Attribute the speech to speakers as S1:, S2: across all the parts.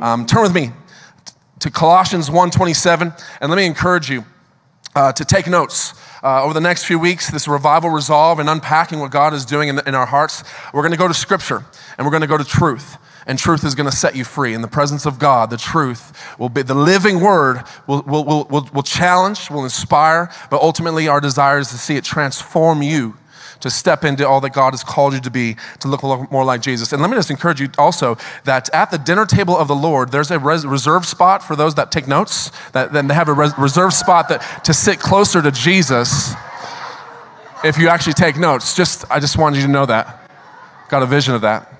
S1: Um, turn with me to Colossians 1:27, and let me encourage you uh, to take notes. Uh, over the next few weeks, this revival resolve and unpacking what God is doing in, the, in our hearts, we're going to go to Scripture and we're going to go to truth. And truth is going to set you free. In the presence of God, the truth will be the living word will, will, will, will, will challenge, will inspire, but ultimately our desire is to see it transform you to step into all that God has called you to be, to look more like Jesus. And let me just encourage you also that at the dinner table of the Lord, there's a res- reserved spot for those that take notes, that then they have a res- reserved spot that, to sit closer to Jesus if you actually take notes. Just, I just wanted you to know that. Got a vision of that.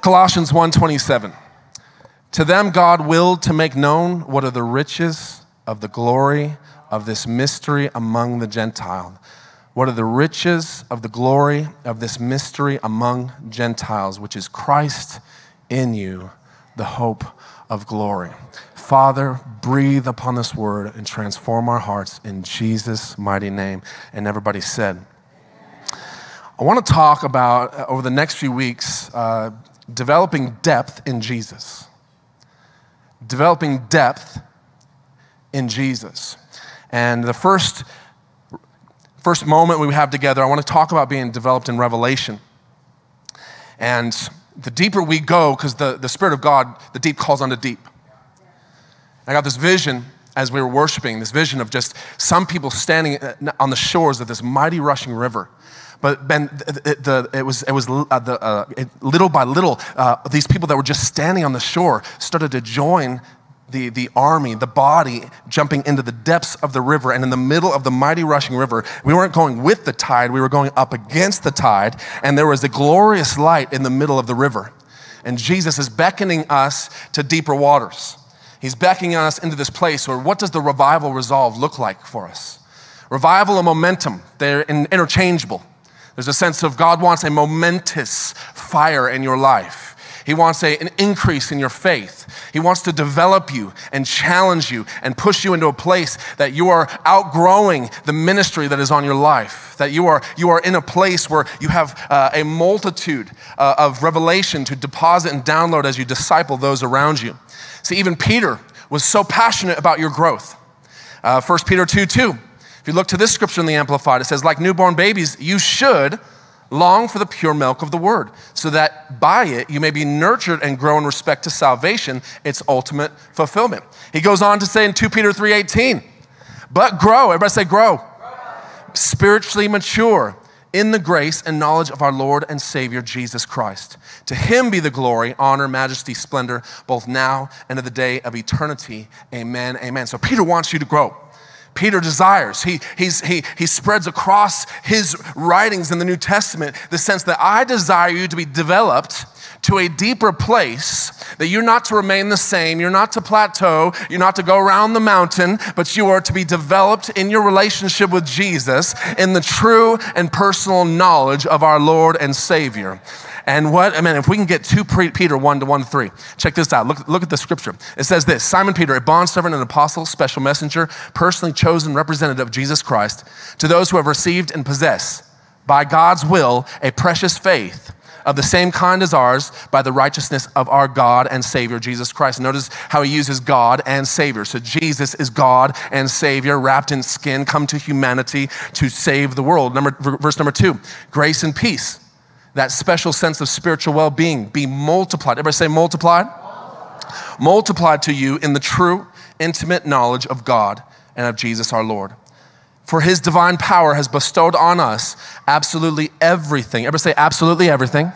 S1: Colossians 1:27. To them God willed to make known what are the riches of the glory of this mystery among the Gentiles what are the riches of the glory of this mystery among Gentiles, which is Christ in you, the hope of glory? Father, breathe upon this word and transform our hearts in Jesus' mighty name. And everybody said, I want to talk about, uh, over the next few weeks, uh, developing depth in Jesus. Developing depth in Jesus. And the first first moment we have together, I want to talk about being developed in revelation. And the deeper we go, because the, the Spirit of God, the deep calls unto deep. I got this vision as we were worshiping, this vision of just some people standing uh, on the shores of this mighty rushing river. But Ben, the, the, it was, it was uh, the, uh, it, little by little, uh, these people that were just standing on the shore started to join the, the army, the body, jumping into the depths of the river. And in the middle of the mighty rushing river, we weren't going with the tide, we were going up against the tide. And there was a glorious light in the middle of the river. And Jesus is beckoning us to deeper waters. He's beckoning us into this place where what does the revival resolve look like for us? Revival and momentum, they're interchangeable. There's a sense of God wants a momentous fire in your life. He wants a, an increase in your faith. He wants to develop you and challenge you and push you into a place that you are outgrowing the ministry that is on your life. That you are, you are in a place where you have uh, a multitude uh, of revelation to deposit and download as you disciple those around you. See, even Peter was so passionate about your growth. Uh, 1 Peter 2 2. If you look to this scripture in the Amplified, it says, like newborn babies, you should Long for the pure milk of the word, so that by it you may be nurtured and grow in respect to salvation, its ultimate fulfillment. He goes on to say in 2 Peter 3:18, but grow, everybody say grow. Spiritually mature in the grace and knowledge of our Lord and Savior Jesus Christ. To him be the glory, honor, majesty, splendor, both now and to the day of eternity. Amen. Amen. So Peter wants you to grow. Peter desires. He, he's, he, he spreads across his writings in the New Testament the sense that I desire you to be developed to a deeper place, that you're not to remain the same, you're not to plateau, you're not to go around the mountain, but you are to be developed in your relationship with Jesus in the true and personal knowledge of our Lord and Savior. And what, I mean, if we can get 2 Peter 1 to 1 to 3, check this out. Look, look at the scripture. It says this Simon Peter, a bondservant and apostle, special messenger, personally chosen representative of Jesus Christ, to those who have received and possess, by God's will, a precious faith of the same kind as ours by the righteousness of our God and Savior, Jesus Christ. Notice how he uses God and Savior. So Jesus is God and Savior, wrapped in skin, come to humanity to save the world. Number, verse number two grace and peace that special sense of spiritual well being be multiplied. Everybody say multiplied? multiplied? Multiplied to you in the true, intimate knowledge of God and of Jesus our Lord. For his divine power has bestowed on us absolutely everything. Everybody say absolutely everything.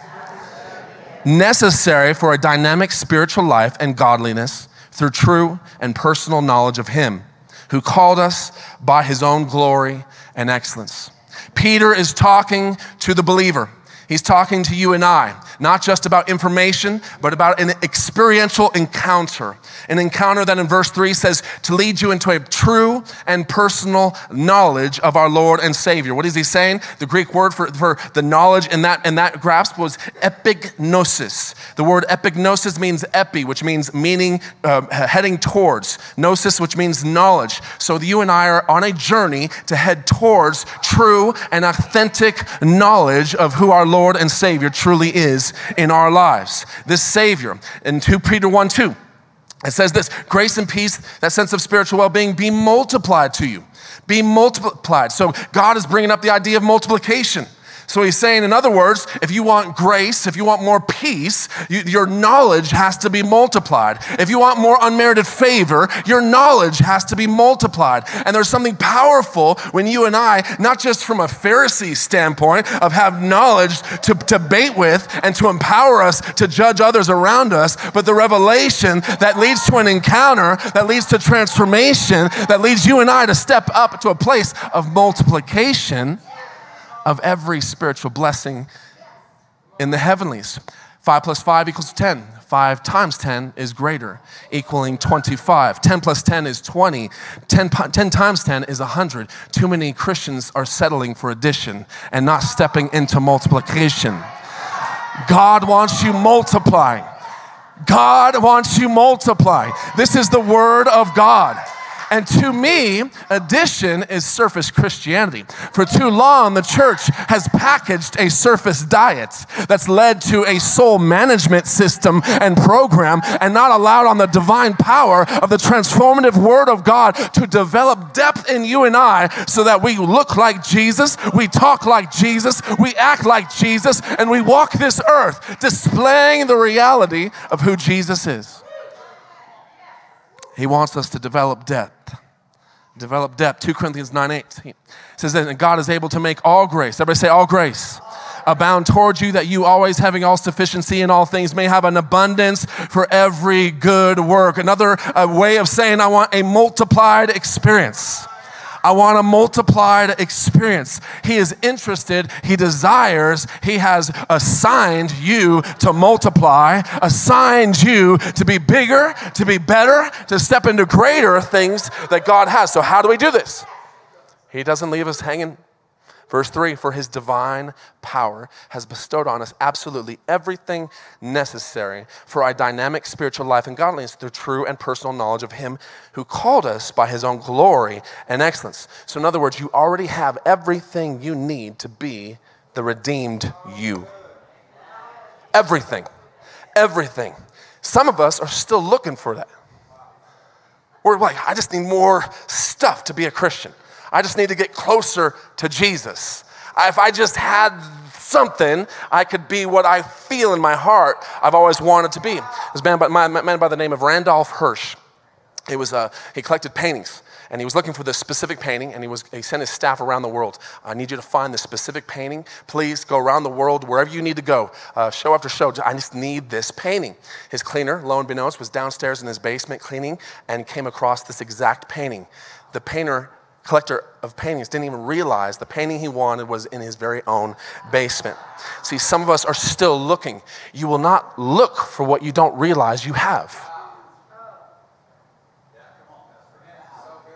S1: Necessary for a dynamic spiritual life and godliness through true and personal knowledge of him who called us by his own glory and excellence. Peter is talking to the believer. He's talking to you and I, not just about information, but about an experiential encounter. An encounter that in verse 3 says to lead you into a true and personal knowledge of our Lord and Savior. What is he saying? The Greek word for, for the knowledge in that, in that grasp was epignosis. The word epignosis means epi, which means meaning, uh, heading towards. Gnosis, which means knowledge. So you and I are on a journey to head towards true and authentic knowledge of who our Lord Lord and Savior truly is in our lives. This Savior. In 2 Peter 1 2, it says this grace and peace, that sense of spiritual well being, be multiplied to you. Be multiplied. So God is bringing up the idea of multiplication. So he's saying, in other words, if you want grace, if you want more peace, you, your knowledge has to be multiplied. If you want more unmerited favor, your knowledge has to be multiplied. And there's something powerful when you and I, not just from a Pharisee standpoint of have knowledge to debate with and to empower us to judge others around us, but the revelation that leads to an encounter, that leads to transformation, that leads you and I to step up to a place of multiplication of every spiritual blessing in the heavenlies. 5 plus 5 equals 10. 5 times 10 is greater, equaling 25. 10 plus 10 is 20. 10, 10 times 10 is 100. Too many Christians are settling for addition and not stepping into multiplication. God wants you multiplying. God wants you multiply. This is the word of God. And to me, addition is surface Christianity. For too long, the church has packaged a surface diet that's led to a soul management system and program and not allowed on the divine power of the transformative word of God to develop depth in you and I so that we look like Jesus, we talk like Jesus, we act like Jesus, and we walk this earth displaying the reality of who Jesus is. He wants us to develop depth. Develop depth. 2 Corinthians 9 8 says that God is able to make all grace. Everybody say, all grace abound towards you, that you always having all sufficiency in all things may have an abundance for every good work. Another uh, way of saying, I want a multiplied experience. I want a multiplied experience. He is interested, He desires, He has assigned you to multiply, assigned you to be bigger, to be better, to step into greater things that God has. So, how do we do this? He doesn't leave us hanging Verse 3 For his divine power has bestowed on us absolutely everything necessary for our dynamic spiritual life and godliness through true and personal knowledge of him who called us by his own glory and excellence. So, in other words, you already have everything you need to be the redeemed you. Everything. Everything. Some of us are still looking for that. We're like, I just need more stuff to be a Christian. I just need to get closer to Jesus. If I just had something, I could be what I feel in my heart I've always wanted to be. This man by, man by the name of Randolph Hearst. He, was, uh, he collected paintings and he was looking for this specific painting and he, was, he sent his staff around the world i need you to find this specific painting please go around the world wherever you need to go uh, show after show i just need this painting his cleaner lo and behold was downstairs in his basement cleaning and came across this exact painting the painter collector of paintings didn't even realize the painting he wanted was in his very own basement. See, some of us are still looking. You will not look for what you don't realize you have.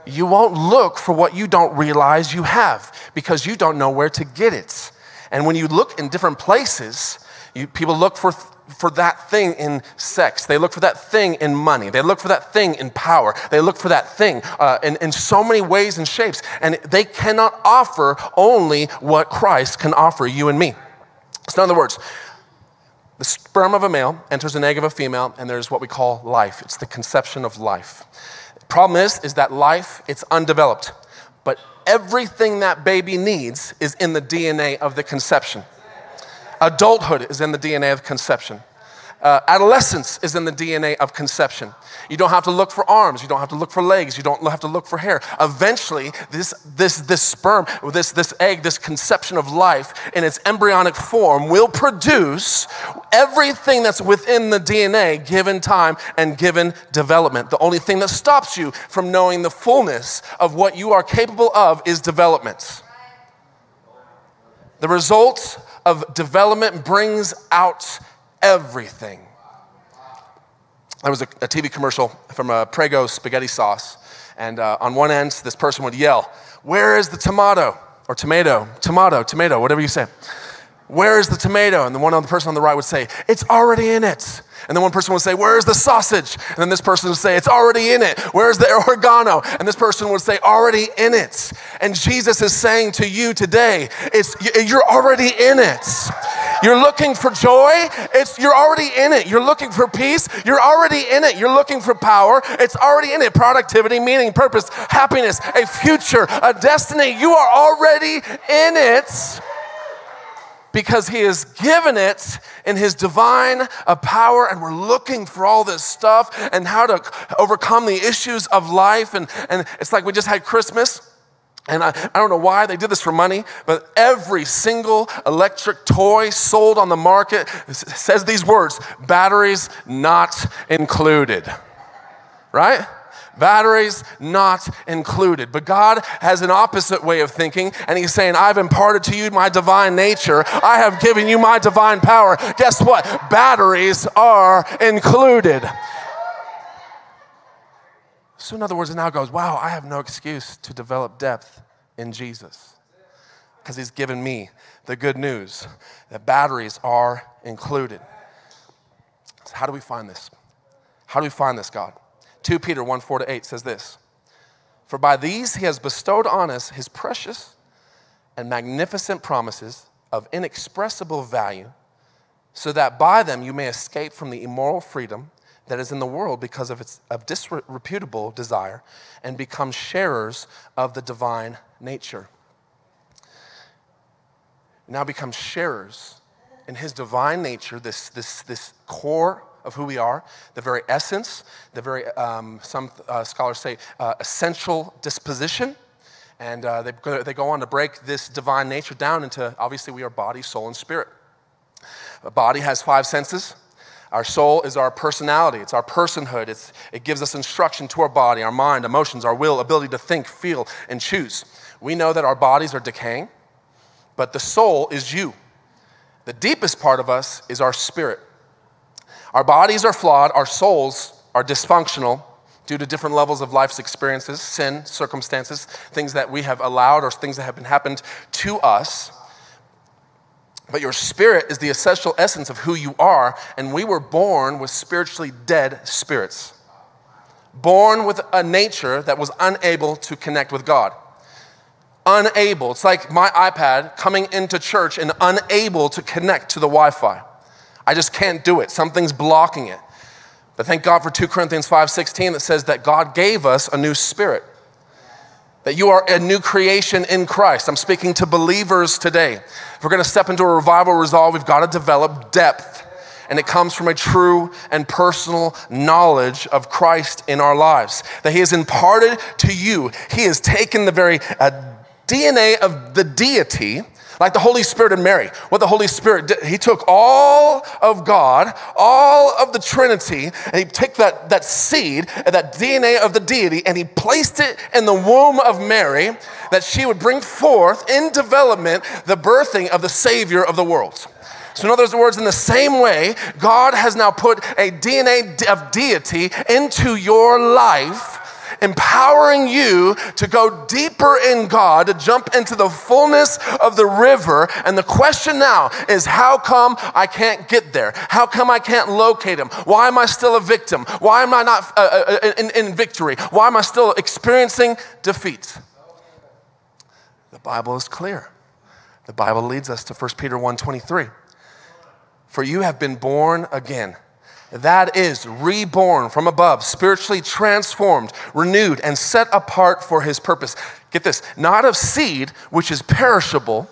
S1: You won't look for what you don't realize you have because you don't know where to get it. And when you look in different places, you, people look for for that thing in sex. They look for that thing in money. They look for that thing in power. They look for that thing uh, in, in so many ways and shapes. And they cannot offer only what Christ can offer you and me. So, in other words, the sperm of a male enters an egg of a female, and there's what we call life. It's the conception of life. Problem is, is that life, it's undeveloped. But everything that baby needs is in the DNA of the conception. Adulthood is in the DNA of conception. Uh, adolescence is in the DNA of conception. You don't have to look for arms. You don't have to look for legs. You don't have to look for hair. Eventually, this, this, this sperm, this, this egg, this conception of life in its embryonic form will produce everything that's within the DNA given time and given development. The only thing that stops you from knowing the fullness of what you are capable of is development. The result of development brings out everything. There was a, a TV commercial from a Prego spaghetti sauce, and uh, on one end, this person would yell, Where is the tomato? Or tomato, tomato, tomato, whatever you say. Where is the tomato? And the one on the person on the right would say, It's already in it. And then one person would say, Where's the sausage? And then this person would say, It's already in it. Where's the oregano? And this person would say, Already in it. And Jesus is saying to you today, it's, You're already in it. You're looking for joy, it's, you're already in it. You're looking for peace, you're already in it. You're looking for power, it's already in it. Productivity, meaning, purpose, happiness, a future, a destiny. You are already in it because he has given it in his divine uh, power and we're looking for all this stuff and how to overcome the issues of life and, and it's like we just had christmas and I, I don't know why they did this for money, but every single electric toy sold on the market says these words batteries not included. Right? Batteries not included. But God has an opposite way of thinking, and He's saying, I've imparted to you my divine nature. I have given you my divine power. Guess what? Batteries are included. So, in other words, it now goes, wow, I have no excuse to develop depth in Jesus because he's given me the good news that batteries are included. So how do we find this? How do we find this, God? 2 Peter 1 4 to 8 says this For by these he has bestowed on us his precious and magnificent promises of inexpressible value, so that by them you may escape from the immoral freedom that is in the world because of its of disreputable desire and become sharers of the divine nature. Now become sharers in his divine nature, this, this, this core of who we are, the very essence, the very, um, some uh, scholars say, uh, essential disposition. And uh, they, they go on to break this divine nature down into obviously we are body, soul, and spirit. A body has five senses our soul is our personality, it's our personhood. It's, it gives us instruction to our body, our mind, emotions, our will, ability to think, feel, and choose. We know that our bodies are decaying, but the soul is you. The deepest part of us is our spirit. Our bodies are flawed, our souls are dysfunctional due to different levels of life's experiences, sin, circumstances, things that we have allowed or things that have been happened to us. But your spirit is the essential essence of who you are, and we were born with spiritually dead spirits. Born with a nature that was unable to connect with God. Unable. It's like my iPad coming into church and unable to connect to the Wi Fi. I just can't do it. Something's blocking it. But thank God for 2 Corinthians 5:16 that says that God gave us a new spirit that you are a new creation in Christ. I'm speaking to believers today. If we're going to step into a revival resolve, we've got to develop depth. And it comes from a true and personal knowledge of Christ in our lives. That He has imparted to you, He has taken the very uh, DNA of the deity like the Holy Spirit and Mary. What the Holy Spirit did, He took all of God, all of the Trinity, and He took that, that seed, that DNA of the deity, and He placed it in the womb of Mary that she would bring forth in development the birthing of the Savior of the world. So, in other words, in the same way, God has now put a DNA of deity into your life empowering you to go deeper in God, to jump into the fullness of the river. And the question now is how come I can't get there? How come I can't locate him? Why am I still a victim? Why am I not uh, uh, uh in, in victory? Why am I still experiencing defeat? The Bible is clear. The Bible leads us to 1 Peter 1:23. For you have been born again that is reborn from above, spiritually transformed, renewed, and set apart for his purpose. Get this not of seed, which is perishable,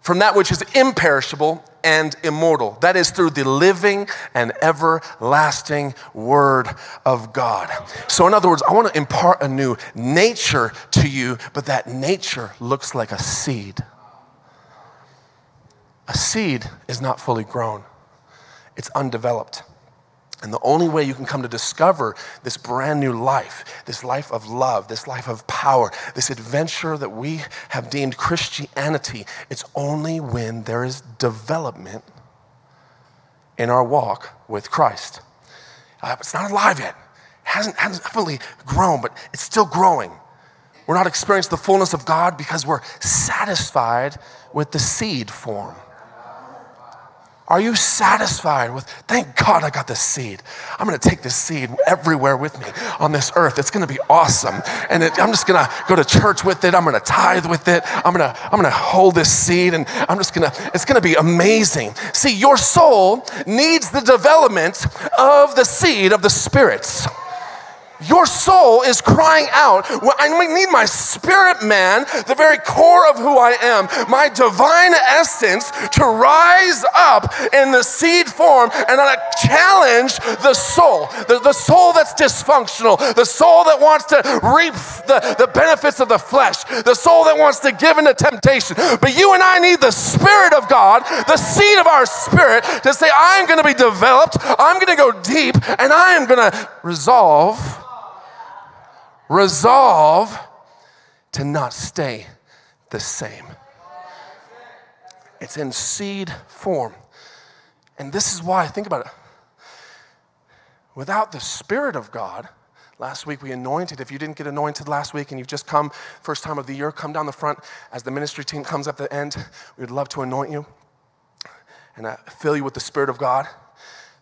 S1: from that which is imperishable and immortal. That is through the living and everlasting Word of God. So, in other words, I want to impart a new nature to you, but that nature looks like a seed. A seed is not fully grown it's undeveloped. And the only way you can come to discover this brand new life, this life of love, this life of power, this adventure that we have deemed Christianity, it's only when there is development in our walk with Christ. Uh, it's not alive yet. It hasn't, hasn't fully grown, but it's still growing. We're not experiencing the fullness of God because we're satisfied with the seed form. Are you satisfied with, thank God I got this seed? I'm gonna take this seed everywhere with me on this earth. It's gonna be awesome. And it, I'm just gonna go to church with it. I'm gonna tithe with it. I'm gonna, I'm gonna hold this seed and I'm just gonna, it's gonna be amazing. See, your soul needs the development of the seed of the spirits. Your soul is crying out. I need my spirit man, the very core of who I am, my divine essence to rise up in the seed form and I challenge the soul, the, the soul that's dysfunctional, the soul that wants to reap the, the benefits of the flesh, the soul that wants to give into temptation. But you and I need the Spirit of God, the seed of our spirit, to say, I'm going to be developed, I'm going to go deep, and I am going to resolve resolve to not stay the same. It's in seed form. And this is why, think about it. Without the Spirit of God, last week we anointed. If you didn't get anointed last week and you've just come, first time of the year, come down the front as the ministry team comes up the end. We would love to anoint you and uh, fill you with the Spirit of God.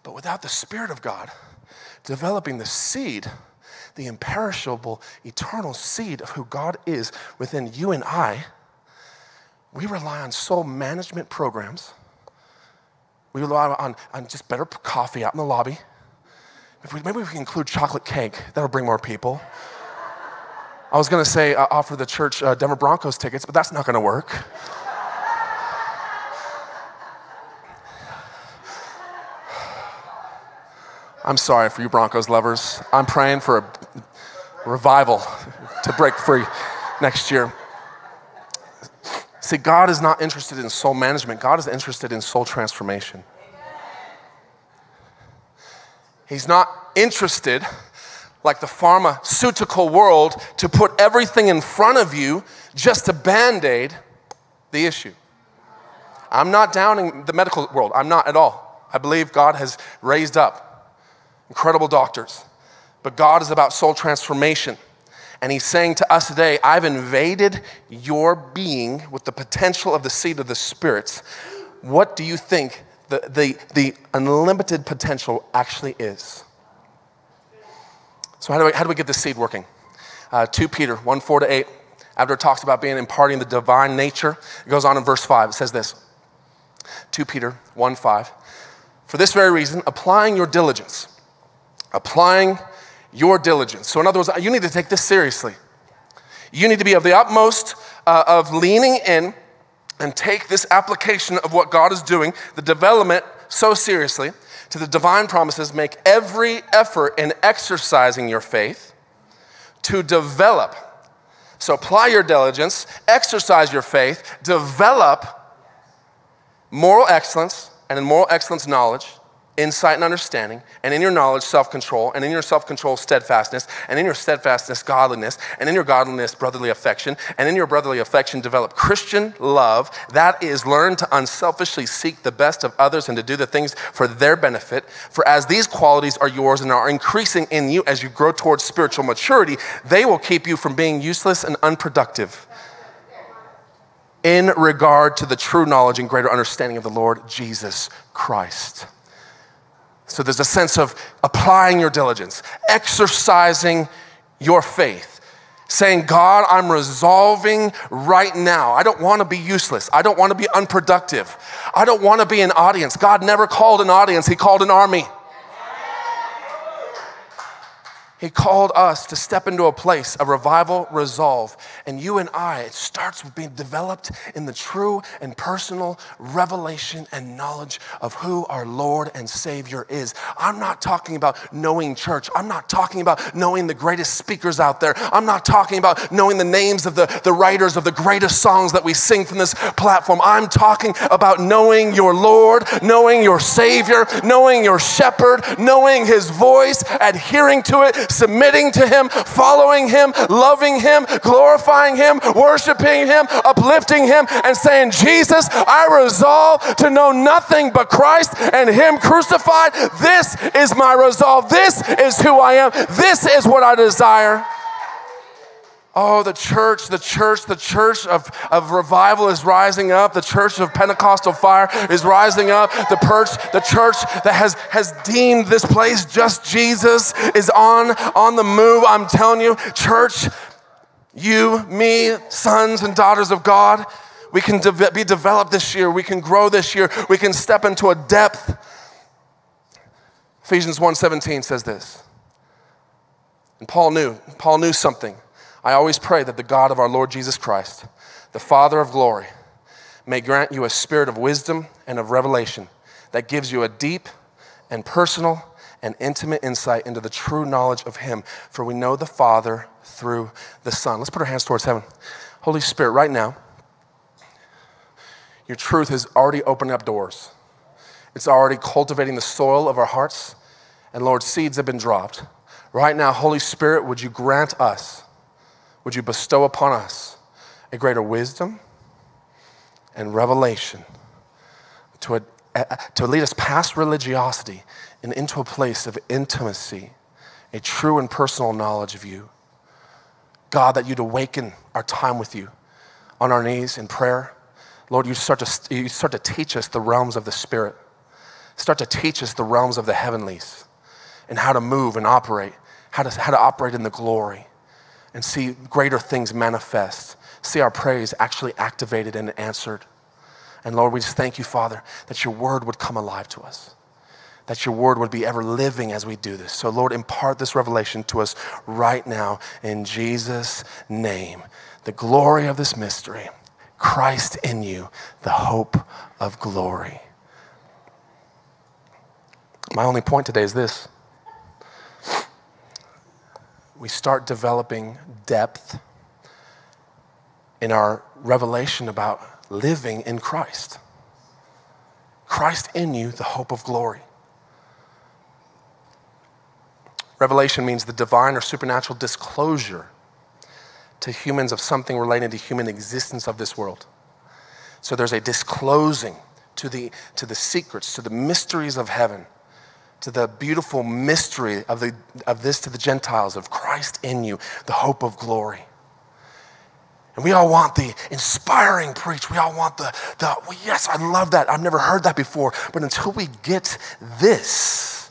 S1: But without the Spirit of God, developing the seed, the imperishable, eternal seed of who God is within you and I, we rely on soul management programs. We rely on, on just better coffee out in the lobby. We, maybe we can include chocolate cake, that'll bring more people. I was gonna say uh, offer the church uh, Denver Broncos tickets, but that's not gonna work. I'm sorry for you Broncos lovers. I'm praying for a revival to break free next year. See, God is not interested in soul management, God is interested in soul transformation. He's not interested, like the pharmaceutical world, to put everything in front of you just to band aid the issue. I'm not downing the medical world, I'm not at all. I believe God has raised up incredible doctors. But God is about soul transformation. And He's saying to us today, I've invaded your being with the potential of the seed of the spirits. What do you think the, the, the unlimited potential actually is? So, how do we, how do we get this seed working? Uh, 2 Peter 1 4 to 8. After it talks about being imparting the divine nature, it goes on in verse 5. It says this 2 Peter 1 5. For this very reason, applying your diligence, applying your diligence. So, in other words, you need to take this seriously. You need to be of the utmost uh, of leaning in and take this application of what God is doing, the development, so seriously to the divine promises. Make every effort in exercising your faith to develop. So, apply your diligence, exercise your faith, develop moral excellence, and in moral excellence, knowledge insight and understanding, and in your knowledge, self control, and in your self control, steadfastness, and in your steadfastness, godliness, and in your godliness, brotherly affection, and in your brotherly affection, develop Christian love. That is, learn to unselfishly seek the best of others and to do the things for their benefit. For as these qualities are yours and are increasing in you as you grow towards spiritual maturity, they will keep you from being useless and unproductive in regard to the true knowledge and greater understanding of the Lord Jesus Christ. So there's a sense of applying your diligence, exercising your faith, saying, God, I'm resolving right now. I don't want to be useless. I don't want to be unproductive. I don't want to be an audience. God never called an audience, He called an army. He called us to step into a place of revival resolve. And you and I, it starts with being developed in the true and personal revelation and knowledge of who our Lord and Savior is. I'm not talking about knowing church. I'm not talking about knowing the greatest speakers out there. I'm not talking about knowing the names of the, the writers of the greatest songs that we sing from this platform. I'm talking about knowing your Lord, knowing your Savior, knowing your shepherd, knowing His voice, adhering to it submitting to Him, following Him, loving Him, glorifying Him, worshiping Him, uplifting Him, and saying, Jesus, I resolve to know nothing but Christ and Him crucified. This is my resolve. This is who I am. This is what I desire. Oh, the church, the church, the church of, of revival is rising up. The church of Pentecostal fire is rising up. The church, the church that has, has deemed this place just Jesus is on, on the move. I'm telling you, church, you, me, sons and daughters of God, we can de- be developed this year. We can grow this year. We can step into a depth. Ephesians 1:17 says this. And Paul knew, Paul knew something. I always pray that the God of our Lord Jesus Christ, the Father of glory, may grant you a spirit of wisdom and of revelation that gives you a deep and personal and intimate insight into the true knowledge of Him. For we know the Father through the Son. Let's put our hands towards heaven. Holy Spirit, right now, your truth is already opening up doors. It's already cultivating the soil of our hearts. And Lord, seeds have been dropped. Right now, Holy Spirit, would you grant us, would you bestow upon us a greater wisdom and revelation to, a, to lead us past religiosity and into a place of intimacy, a true and personal knowledge of you. God, that you'd awaken our time with you on our knees in prayer. Lord, you start to, you start to teach us the realms of the Spirit. Start to teach us the realms of the heavenlies and how to move and operate, how to, how to operate in the glory and see greater things manifest. See our praise actually activated and answered. And Lord, we just thank you, Father, that your word would come alive to us that your word would be ever living as we do this. So, Lord, impart this revelation to us right now in Jesus' name. The glory of this mystery Christ in you, the hope of glory. My only point today is this we start developing depth in our revelation about living in Christ. Christ in you, the hope of glory. Revelation means the divine or supernatural disclosure to humans of something related to human existence of this world. So there's a disclosing to the, to the secrets, to the mysteries of heaven, to the beautiful mystery of, the, of this to the Gentiles, of Christ in you, the hope of glory. And we all want the inspiring preach. We all want the, the well, yes, I love that. I've never heard that before. But until we get this,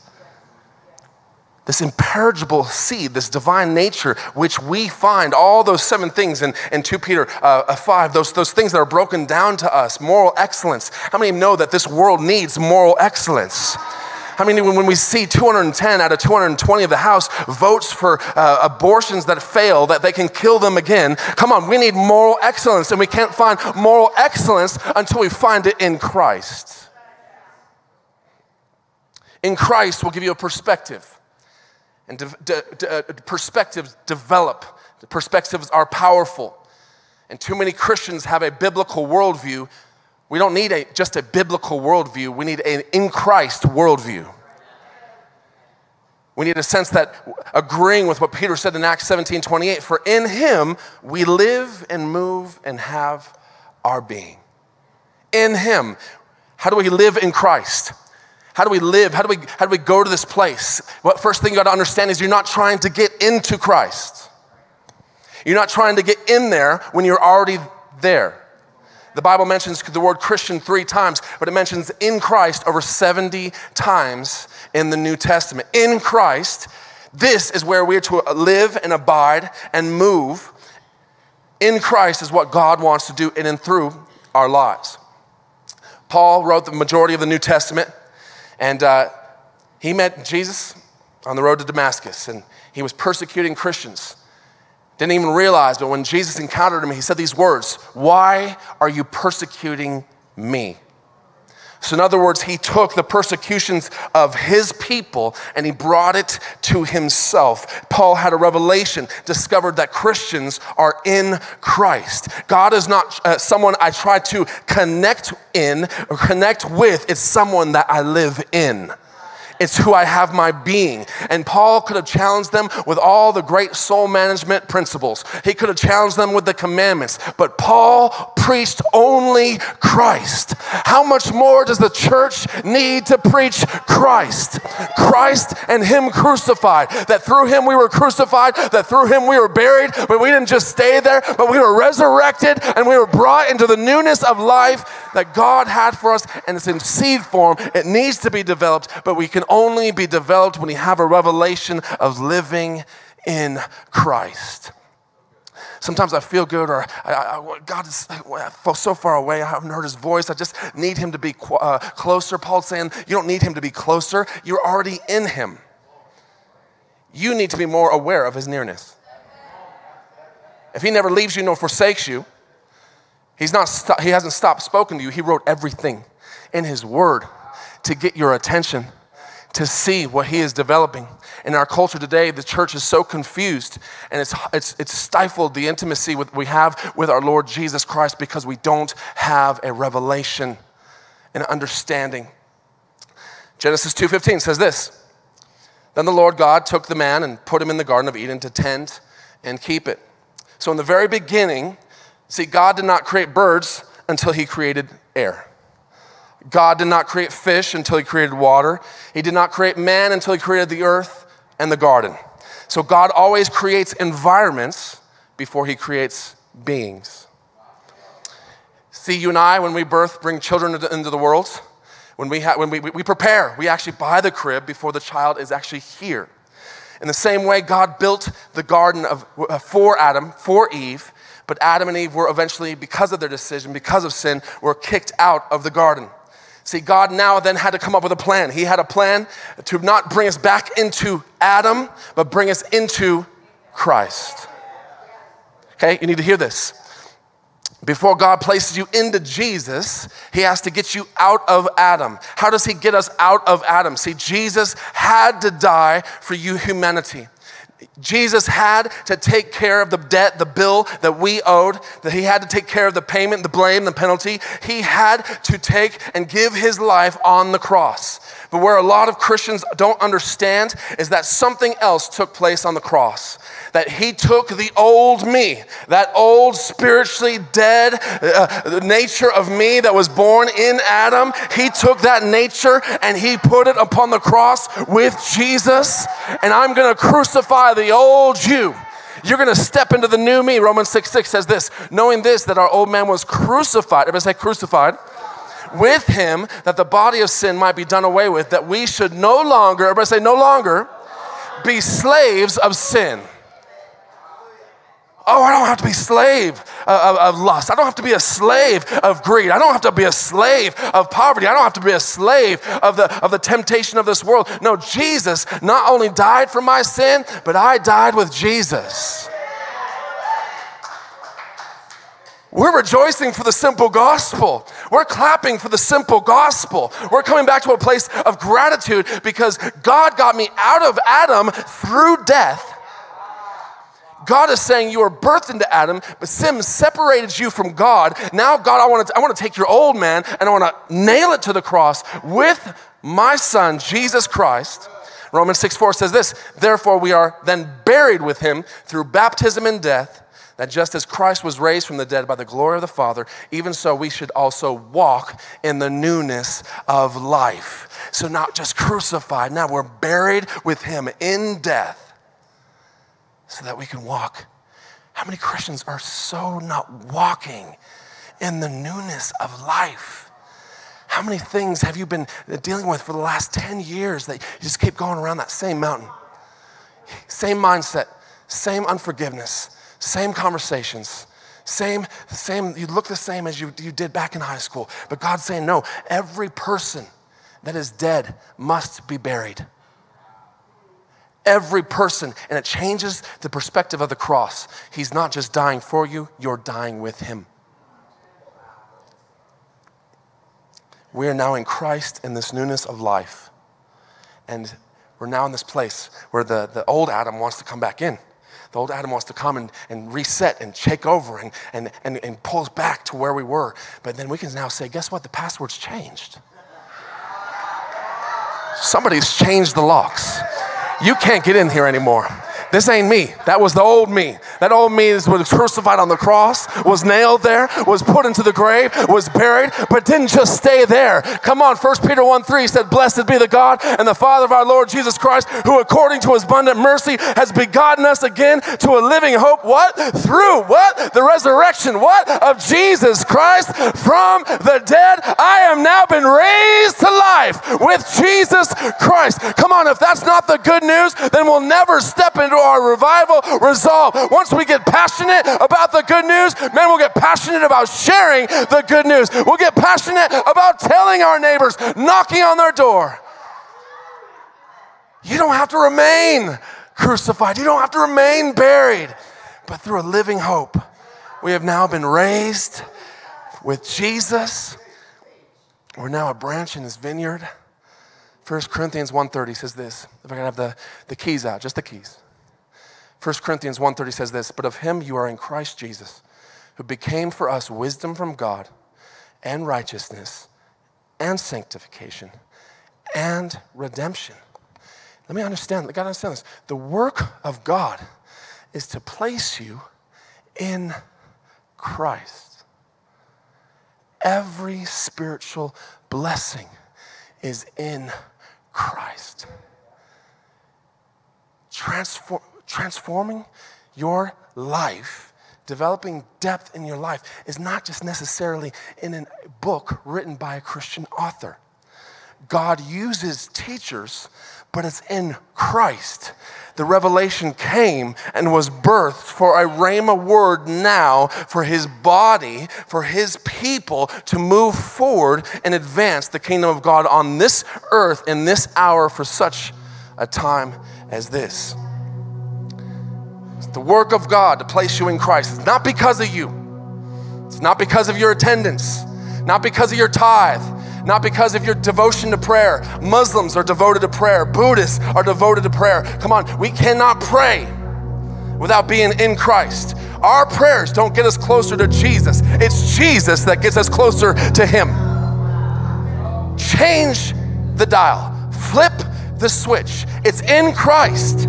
S1: this imperishable seed, this divine nature, which we find all those seven things in, in 2 Peter uh, 5, those, those things that are broken down to us, moral excellence. How many know that this world needs moral excellence? How mean, when we see 210 out of 220 of the House votes for uh, abortions that fail, that they can kill them again? Come on, we need moral excellence, and we can't find moral excellence until we find it in Christ. In Christ, we'll give you a perspective and de- de- de- uh, perspectives develop. The perspectives are powerful. And too many Christians have a biblical worldview. We don't need a, just a biblical worldview, we need an in Christ worldview. We need a sense that agreeing with what Peter said in Acts 17 28, for in him we live and move and have our being. In him. How do we live in Christ? How do we live? How do we, how do we go to this place? What first thing you got to understand is you're not trying to get into Christ. You're not trying to get in there when you're already there. The Bible mentions the word Christian three times, but it mentions in Christ over 70 times in the New Testament. In Christ, this is where we're to live and abide and move. In Christ is what God wants to do in and through our lives. Paul wrote the majority of the New Testament. And uh, he met Jesus on the road to Damascus, and he was persecuting Christians. Didn't even realize, but when Jesus encountered him, he said these words Why are you persecuting me? So, in other words, he took the persecutions of his people and he brought it to himself. Paul had a revelation, discovered that Christians are in Christ. God is not uh, someone I try to connect in or connect with, it's someone that I live in it's who I have my being. And Paul could have challenged them with all the great soul management principles, he could have challenged them with the commandments. But Paul preached only Christ. How much more does the church need to preach Christ? Christ and Him crucified. That through Him we were crucified, that through Him we were buried, but we didn't just stay there, but we were resurrected and we were brought into the newness of life that God had for us, and it's in seed form. It needs to be developed, but we can only be developed when you have a revelation of living in Christ. Sometimes I feel good, or I, I, God is so far away. I haven't heard His voice. I just need Him to be uh, closer. Paul's saying, You don't need Him to be closer. You're already in Him. You need to be more aware of His nearness. If He never leaves you nor forsakes you, He's not st- he hasn't stopped spoken to you. He wrote everything in his word to get your attention, to see what he is developing. In our culture today, the church is so confused and it's, it's, it's stifled the intimacy with, we have with our Lord Jesus Christ because we don't have a revelation and understanding. Genesis 2:15 says this. Then the Lord God took the man and put him in the garden of Eden to tend and keep it. So in the very beginning, See, God did not create birds until He created air. God did not create fish until He created water. He did not create man until He created the earth and the garden. So God always creates environments before He creates beings. See, you and I, when we birth, bring children into the world, when we, ha- when we, we prepare, we actually buy the crib before the child is actually here. In the same way, God built the garden of, uh, for Adam, for Eve, but Adam and Eve were eventually, because of their decision, because of sin, were kicked out of the garden. See, God now then had to come up with a plan. He had a plan to not bring us back into Adam, but bring us into Christ. Okay, you need to hear this. Before God places you into Jesus, He has to get you out of Adam. How does He get us out of Adam? See, Jesus had to die for you, humanity. Jesus had to take care of the debt, the bill that we owed, that he had to take care of the payment, the blame, the penalty. He had to take and give his life on the cross. But where a lot of Christians don't understand is that something else took place on the cross that he took the old me, that old spiritually dead uh, nature of me that was born in Adam, he took that nature and he put it upon the cross with Jesus. And I'm going to crucify the old you. You're going to step into the new me. Romans 6 6 says this knowing this, that our old man was crucified. Everybody say crucified with him that the body of sin might be done away with, that we should no longer, everybody say, no longer be slaves of sin. Oh, I don't have to be slave uh, of, of, lust. I don't have to be a slave of greed. I don't have to be a slave of poverty. I don't have to be a slave of the, of the temptation of this world. No, Jesus not only died for my sin, but I died with Jesus. We're rejoicing for the simple gospel. We're clapping for the simple gospel. We're coming back to a place of gratitude because God got me out of Adam through death God is saying you were birthed into Adam, but sin separated you from God. Now, God, I want to, I want to take your old man and I want to nail it to the cross with my son, Jesus Christ. Romans 6 4 says this Therefore, we are then buried with him through baptism and death, that just as Christ was raised from the dead by the glory of the Father, even so we should also walk in the newness of life. So, not just crucified, now we're buried with him in death so that we can walk. How many Christians are so not walking in the newness of life? How many things have you been dealing with for the last 10 years that you just keep going around that same mountain? Same mindset, same unforgiveness, same conversations, same, same, you look the same as you, you did back in high school. But God's saying, no, every person that is dead must be buried every person, and it changes the perspective of the cross. He's not just dying for you, you're dying with him. We are now in Christ in this newness of life. And we're now in this place where the, the old Adam wants to come back in. The old Adam wants to come and, and reset and take over and, and, and, and pull us back to where we were. But then we can now say, guess what? The password's changed. Somebody's changed the locks. You can't get in here anymore. This ain't me. That was the old me. That old me was crucified on the cross, was nailed there, was put into the grave, was buried, but didn't just stay there. Come on, 1 Peter 1 3 said, Blessed be the God and the Father of our Lord Jesus Christ, who according to his abundant mercy has begotten us again to a living hope. What? Through what? The resurrection. What? Of Jesus Christ from the dead. I am now been raised to life with Jesus Christ. Come on, if that's not the good news, then we'll never step into our revival resolve. Once we get passionate about the good news, man, we'll get passionate about sharing the good news. We'll get passionate about telling our neighbors, knocking on their door. You don't have to remain crucified, you don't have to remain buried, but through a living hope, we have now been raised with Jesus. We're now a branch in his vineyard. 1 Corinthians 1.30 says this. If I can have the, the keys out, just the keys. 1 Corinthians 1:30 says this, "But of him you are in Christ Jesus, who became for us wisdom from God and righteousness and sanctification and redemption." Let me understand, I got to understand this. The work of God is to place you in Christ. Every spiritual blessing is in Christ. Transform transforming your life, developing depth in your life, is not just necessarily in a book written by a Christian author. God uses teachers, but it's in Christ. The revelation came and was birthed for a Rhema word now for his body, for his people to move forward and advance the kingdom of God on this earth in this hour for such a time as this the work of God to place you in Christ. It's not because of you, it's not because of your attendance, not because of your tithe. Not because of your devotion to prayer. Muslims are devoted to prayer. Buddhists are devoted to prayer. Come on, we cannot pray without being in Christ. Our prayers don't get us closer to Jesus, it's Jesus that gets us closer to Him. Change the dial, flip the switch. It's in Christ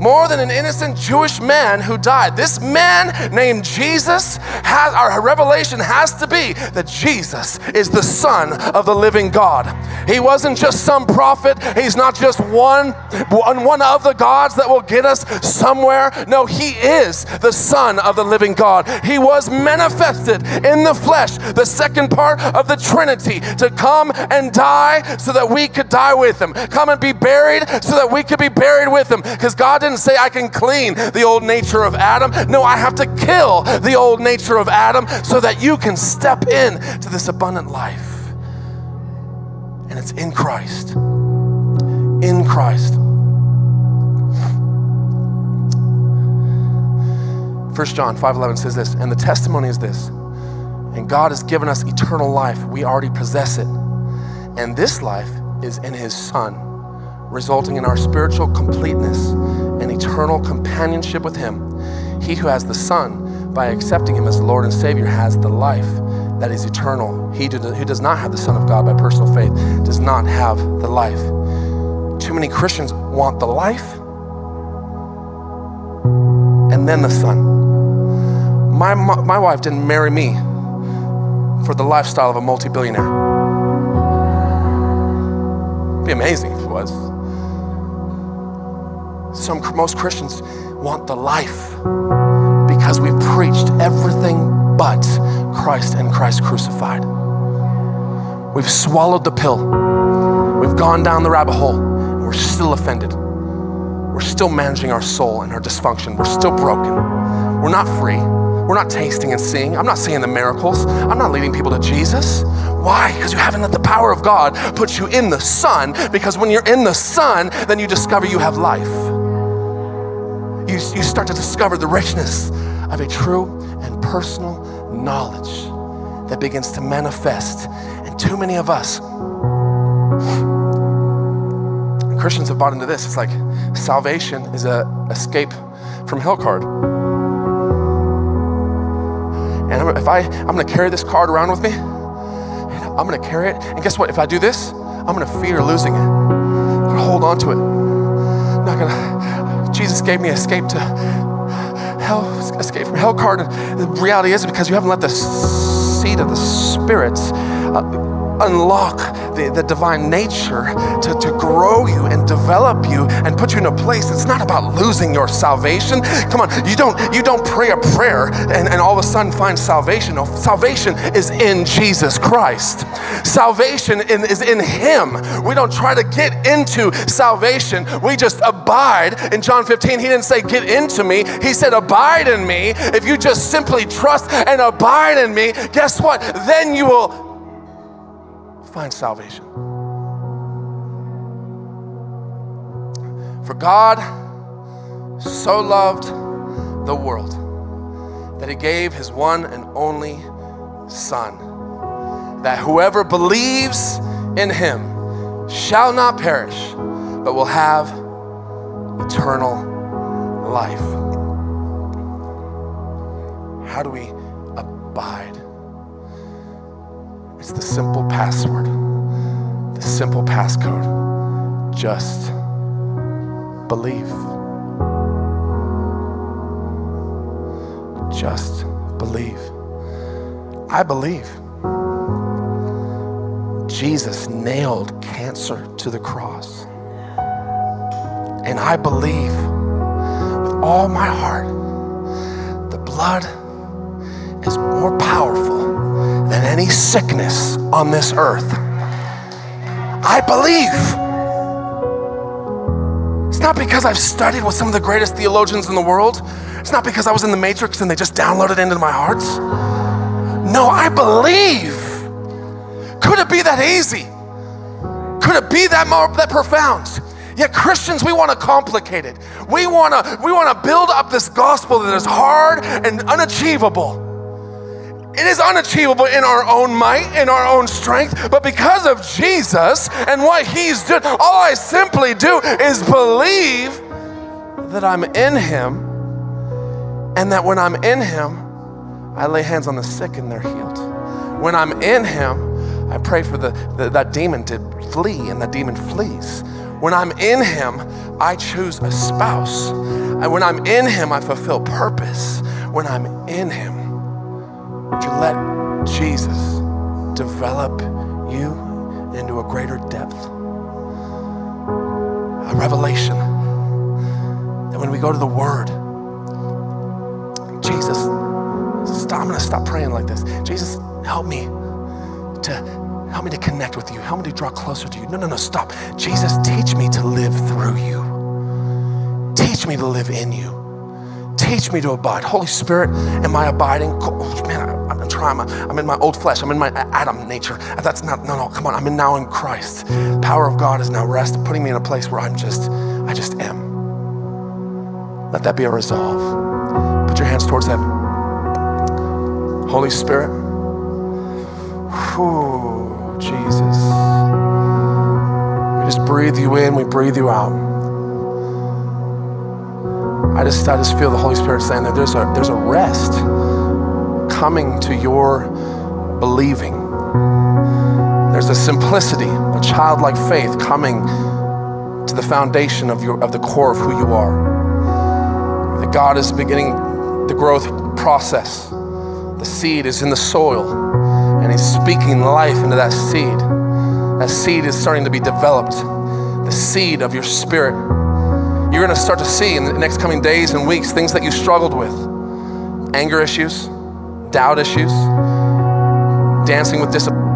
S1: more than an innocent Jewish man who died. This man named Jesus has our revelation has to be that Jesus is the Son of the living God. He wasn't just some prophet, he's not just one, one of the gods that will get us somewhere. No, he is the Son of the living God. He was manifested in the flesh, the second part of the Trinity, to come and die so that we could die with him. Come and be buried so that we could be buried with him. Because God didn't say I can clean the old nature of Adam. No, I have to kill the old nature of Adam so that you can step in to this abundant life. And it's in Christ. In Christ. 1 John 5:11 says this, and the testimony is this. And God has given us eternal life. We already possess it. And this life is in his son resulting in our spiritual completeness and eternal companionship with Him. He who has the Son, by accepting Him as Lord and Savior, has the life that is eternal. He who does not have the Son of God by personal faith does not have the life. Too many Christians want the life and then the Son. My, my, my wife didn't marry me for the lifestyle of a multi billionaire. It'd be amazing if it was. Some most Christians want the life because we've preached everything but Christ and Christ crucified. We've swallowed the pill. We've gone down the rabbit hole and we're still offended. We're still managing our soul and our dysfunction. We're still broken. We're not free. We're not tasting and seeing. I'm not seeing the miracles. I'm not leading people to Jesus. Why? Because you haven't let the power of God put you in the Son. Because when you're in the Son, then you discover you have life you, you start to discover the richness of a true and personal knowledge that begins to manifest. And too many of us, Christians have bought into this. It's like salvation is a escape from hell card. And if I, I'm gonna carry this card around with me, I'm gonna carry it. And guess what? If I do this, I'm gonna fear losing it. I'm gonna hold on to it. I'm not gonna. Jesus gave me escape to hell, escape from hell card. And the reality is because you haven't let the seed of the spirits. Uh, unlock the, the divine nature to, to grow you and develop you and put you in a place. It's not about losing your salvation. Come on, you don't you don't pray a prayer and, and all of a sudden find salvation. No, salvation is in Jesus Christ. Salvation in, is in Him. We don't try to get into salvation. We just abide. In John 15, He didn't say, Get into me. He said, Abide in me. If you just simply trust and abide in me, guess what? Then you will find salvation. For God so loved the world that he gave his one and only Son, that whoever believes in him shall not perish, but will have eternal life. How do we abide? It's the simple password, the simple passcode. Just believe. Just believe. I believe. Jesus nailed cancer to the cross. And I believe with all my heart the blood is more powerful than any sickness on this earth. I believe. It's not because I've studied with some of the greatest theologians in the world. It's not because I was in the matrix and they just downloaded into my heart. No, I believe. Could it be that easy? Could it be that more, that profound? Yet Christians, we want to complicate it. We want to we want to build up this gospel that is hard and unachievable. It is unachievable in our own might, in our own strength, but because of Jesus and what He's done, all I simply do is believe that I'm in Him and that when I'm in Him, I lay hands on the sick and they're healed. When I'm in Him, I pray for the, the, that demon to flee and that demon flees. When I'm in Him, I choose a spouse. And when I'm in Him, I fulfill purpose. When I'm in Him, you let Jesus develop you into a greater depth? A revelation that when we go to the Word, Jesus, stop, I'm going to stop praying like this. Jesus, help me to help me to connect with you. Help me to draw closer to you. No, no, no, stop. Jesus, teach me to live through you. Teach me to live in you. Teach me to abide. Holy Spirit, am I abiding? Oh, man, I, am trying. I'm in my old flesh. I'm in my Adam nature. That's not, no, no, come on. I'm in now in Christ. The power of God is now rest, putting me in a place where I'm just, I just am. Let that be a resolve. Put your hands towards heaven. Holy Spirit. Whew, Jesus. We just breathe you in, we breathe you out. I just, I just feel the Holy Spirit saying that there's a, there's a rest coming to your believing. There's a simplicity, a childlike faith coming to the foundation of, your, of the core of who you are. That God is beginning the growth process. The seed is in the soil, and He's speaking life into that seed. That seed is starting to be developed. The seed of your spirit you're going to start to see in the next coming days and weeks things that you struggled with anger issues, doubt issues, dancing with disappointment.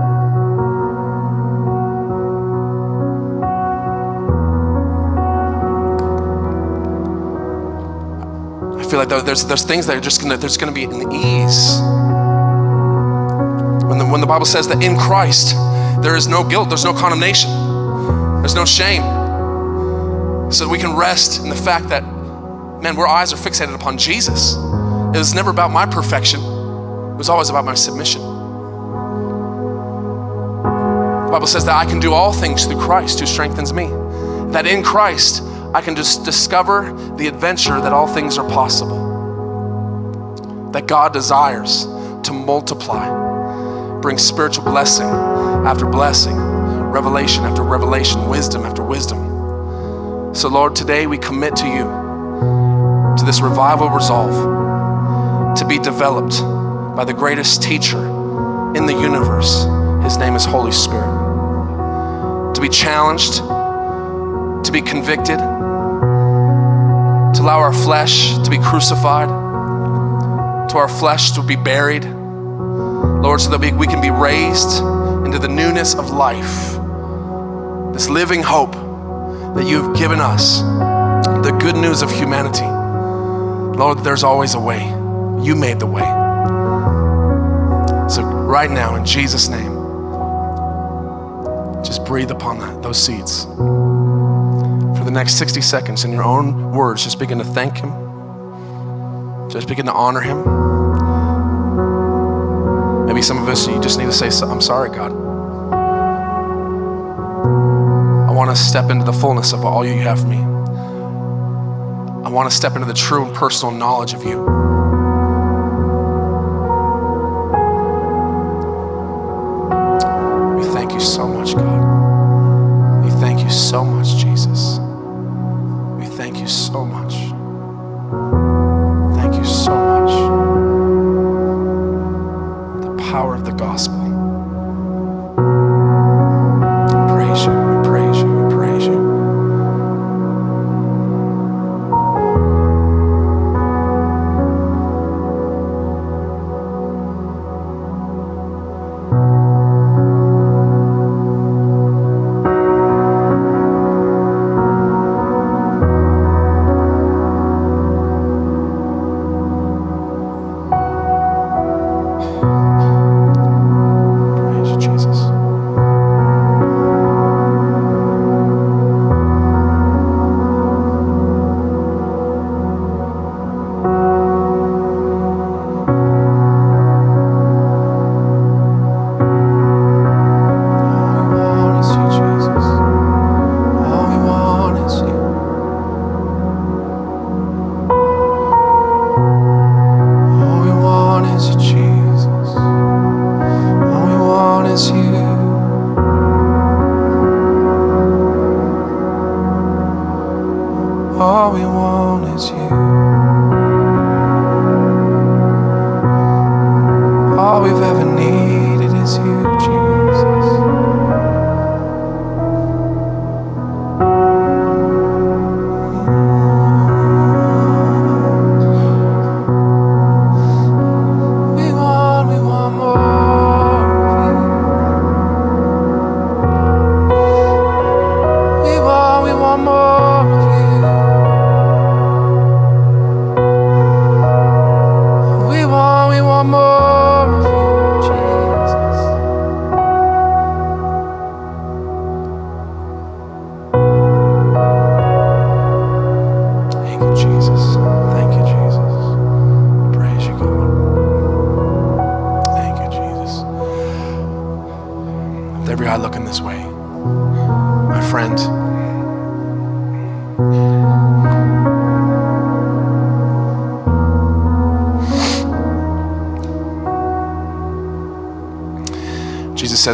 S1: I feel like there's, there's things that are just gonna, there's gonna be an ease. When the, when the Bible says that in Christ there is no guilt, there's no condemnation, there's no shame so we can rest in the fact that, man, our eyes are fixated upon Jesus. It was never about my perfection, it was always about my submission. The Bible says that I can do all things through Christ who strengthens me. That in Christ, I can just discover the adventure that all things are possible. That God desires to multiply, bring spiritual blessing after blessing revelation after revelation, wisdom after wisdom. So, Lord, today we commit to you, to this revival resolve, to be developed by the greatest teacher in the universe. His name is Holy Spirit. To be challenged, to be convicted, to allow our flesh to be crucified, to our flesh to be buried, Lord, so that we, we can be raised into the newness of life, this living hope that you have given us, the good news of humanity. Lord, there's always a way. You made the way. Right now, in Jesus' name, just breathe upon that, those seeds. For the next 60 seconds, in your own words, just begin to thank Him, just begin to honor Him. Maybe some of us, you just need to say, I'm sorry, God. I want to step into the fullness of all you have for me. I want to step into the true and personal knowledge of you.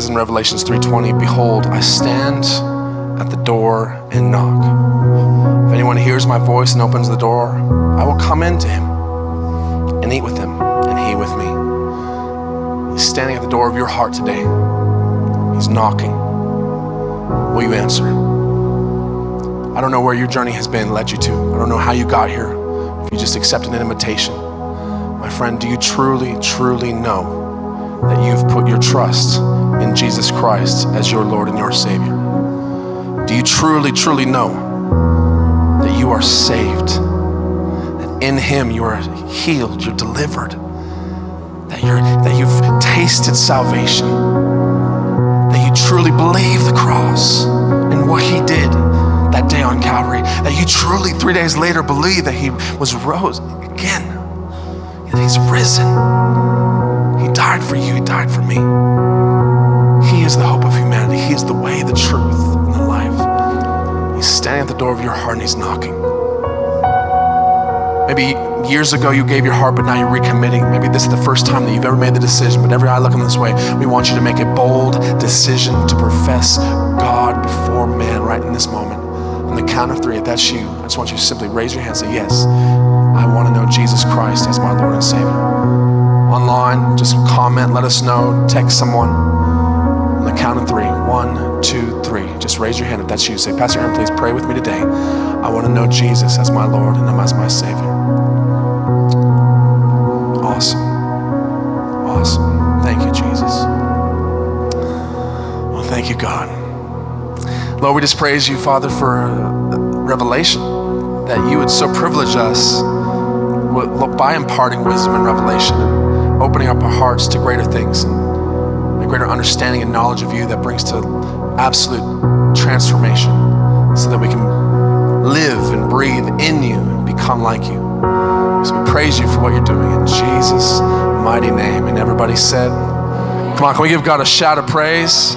S1: Says in Revelations 3:20, "Behold, I stand at the door and knock. If anyone hears my voice and opens the door, I will come in to him and eat with him, and he with me." He's standing at the door of your heart today. He's knocking. Will you answer? I don't know where your journey has been led you to. I don't know how you got here. If you just accepted an invitation. My friend, do you truly, truly know that you've put your trust Jesus Christ as your Lord and your Savior? Do you truly, truly know that you are saved? That in Him you are healed, you're delivered, that, you're, that you've tasted salvation, that you truly believe the cross and what He did that day on Calvary, that you truly, three days later, believe that He was rose again, that He's risen. He died for you, He died for me. He is the hope of humanity. He is the way, the truth, and the life. He's standing at the door of your heart and He's knocking. Maybe years ago you gave your heart, but now you're recommitting. Maybe this is the first time that you've ever made the decision, but every eye looking this way, we want you to make a bold decision to profess God before man right in this moment. On the count of three, if that's you, I just want you to simply raise your hand and say, Yes, I want to know Jesus Christ as my Lord and Savior. Online, just comment, let us know, text someone. On the count of three, one, two, three. Just raise your hand if that's you. Say, Pastor Aaron, please pray with me today. I want to know Jesus as my Lord and Him as my Savior. Awesome. Awesome. Thank you, Jesus. Well, thank you, God. Lord, we just praise you, Father, for revelation, that you would so privilege us by imparting wisdom and revelation opening up our hearts to greater things greater understanding and knowledge of you that brings to absolute transformation so that we can live and breathe in you and become like you. So we praise you for what you're doing in Jesus' mighty name. And everybody said, Come on, can we give God a shout of praise?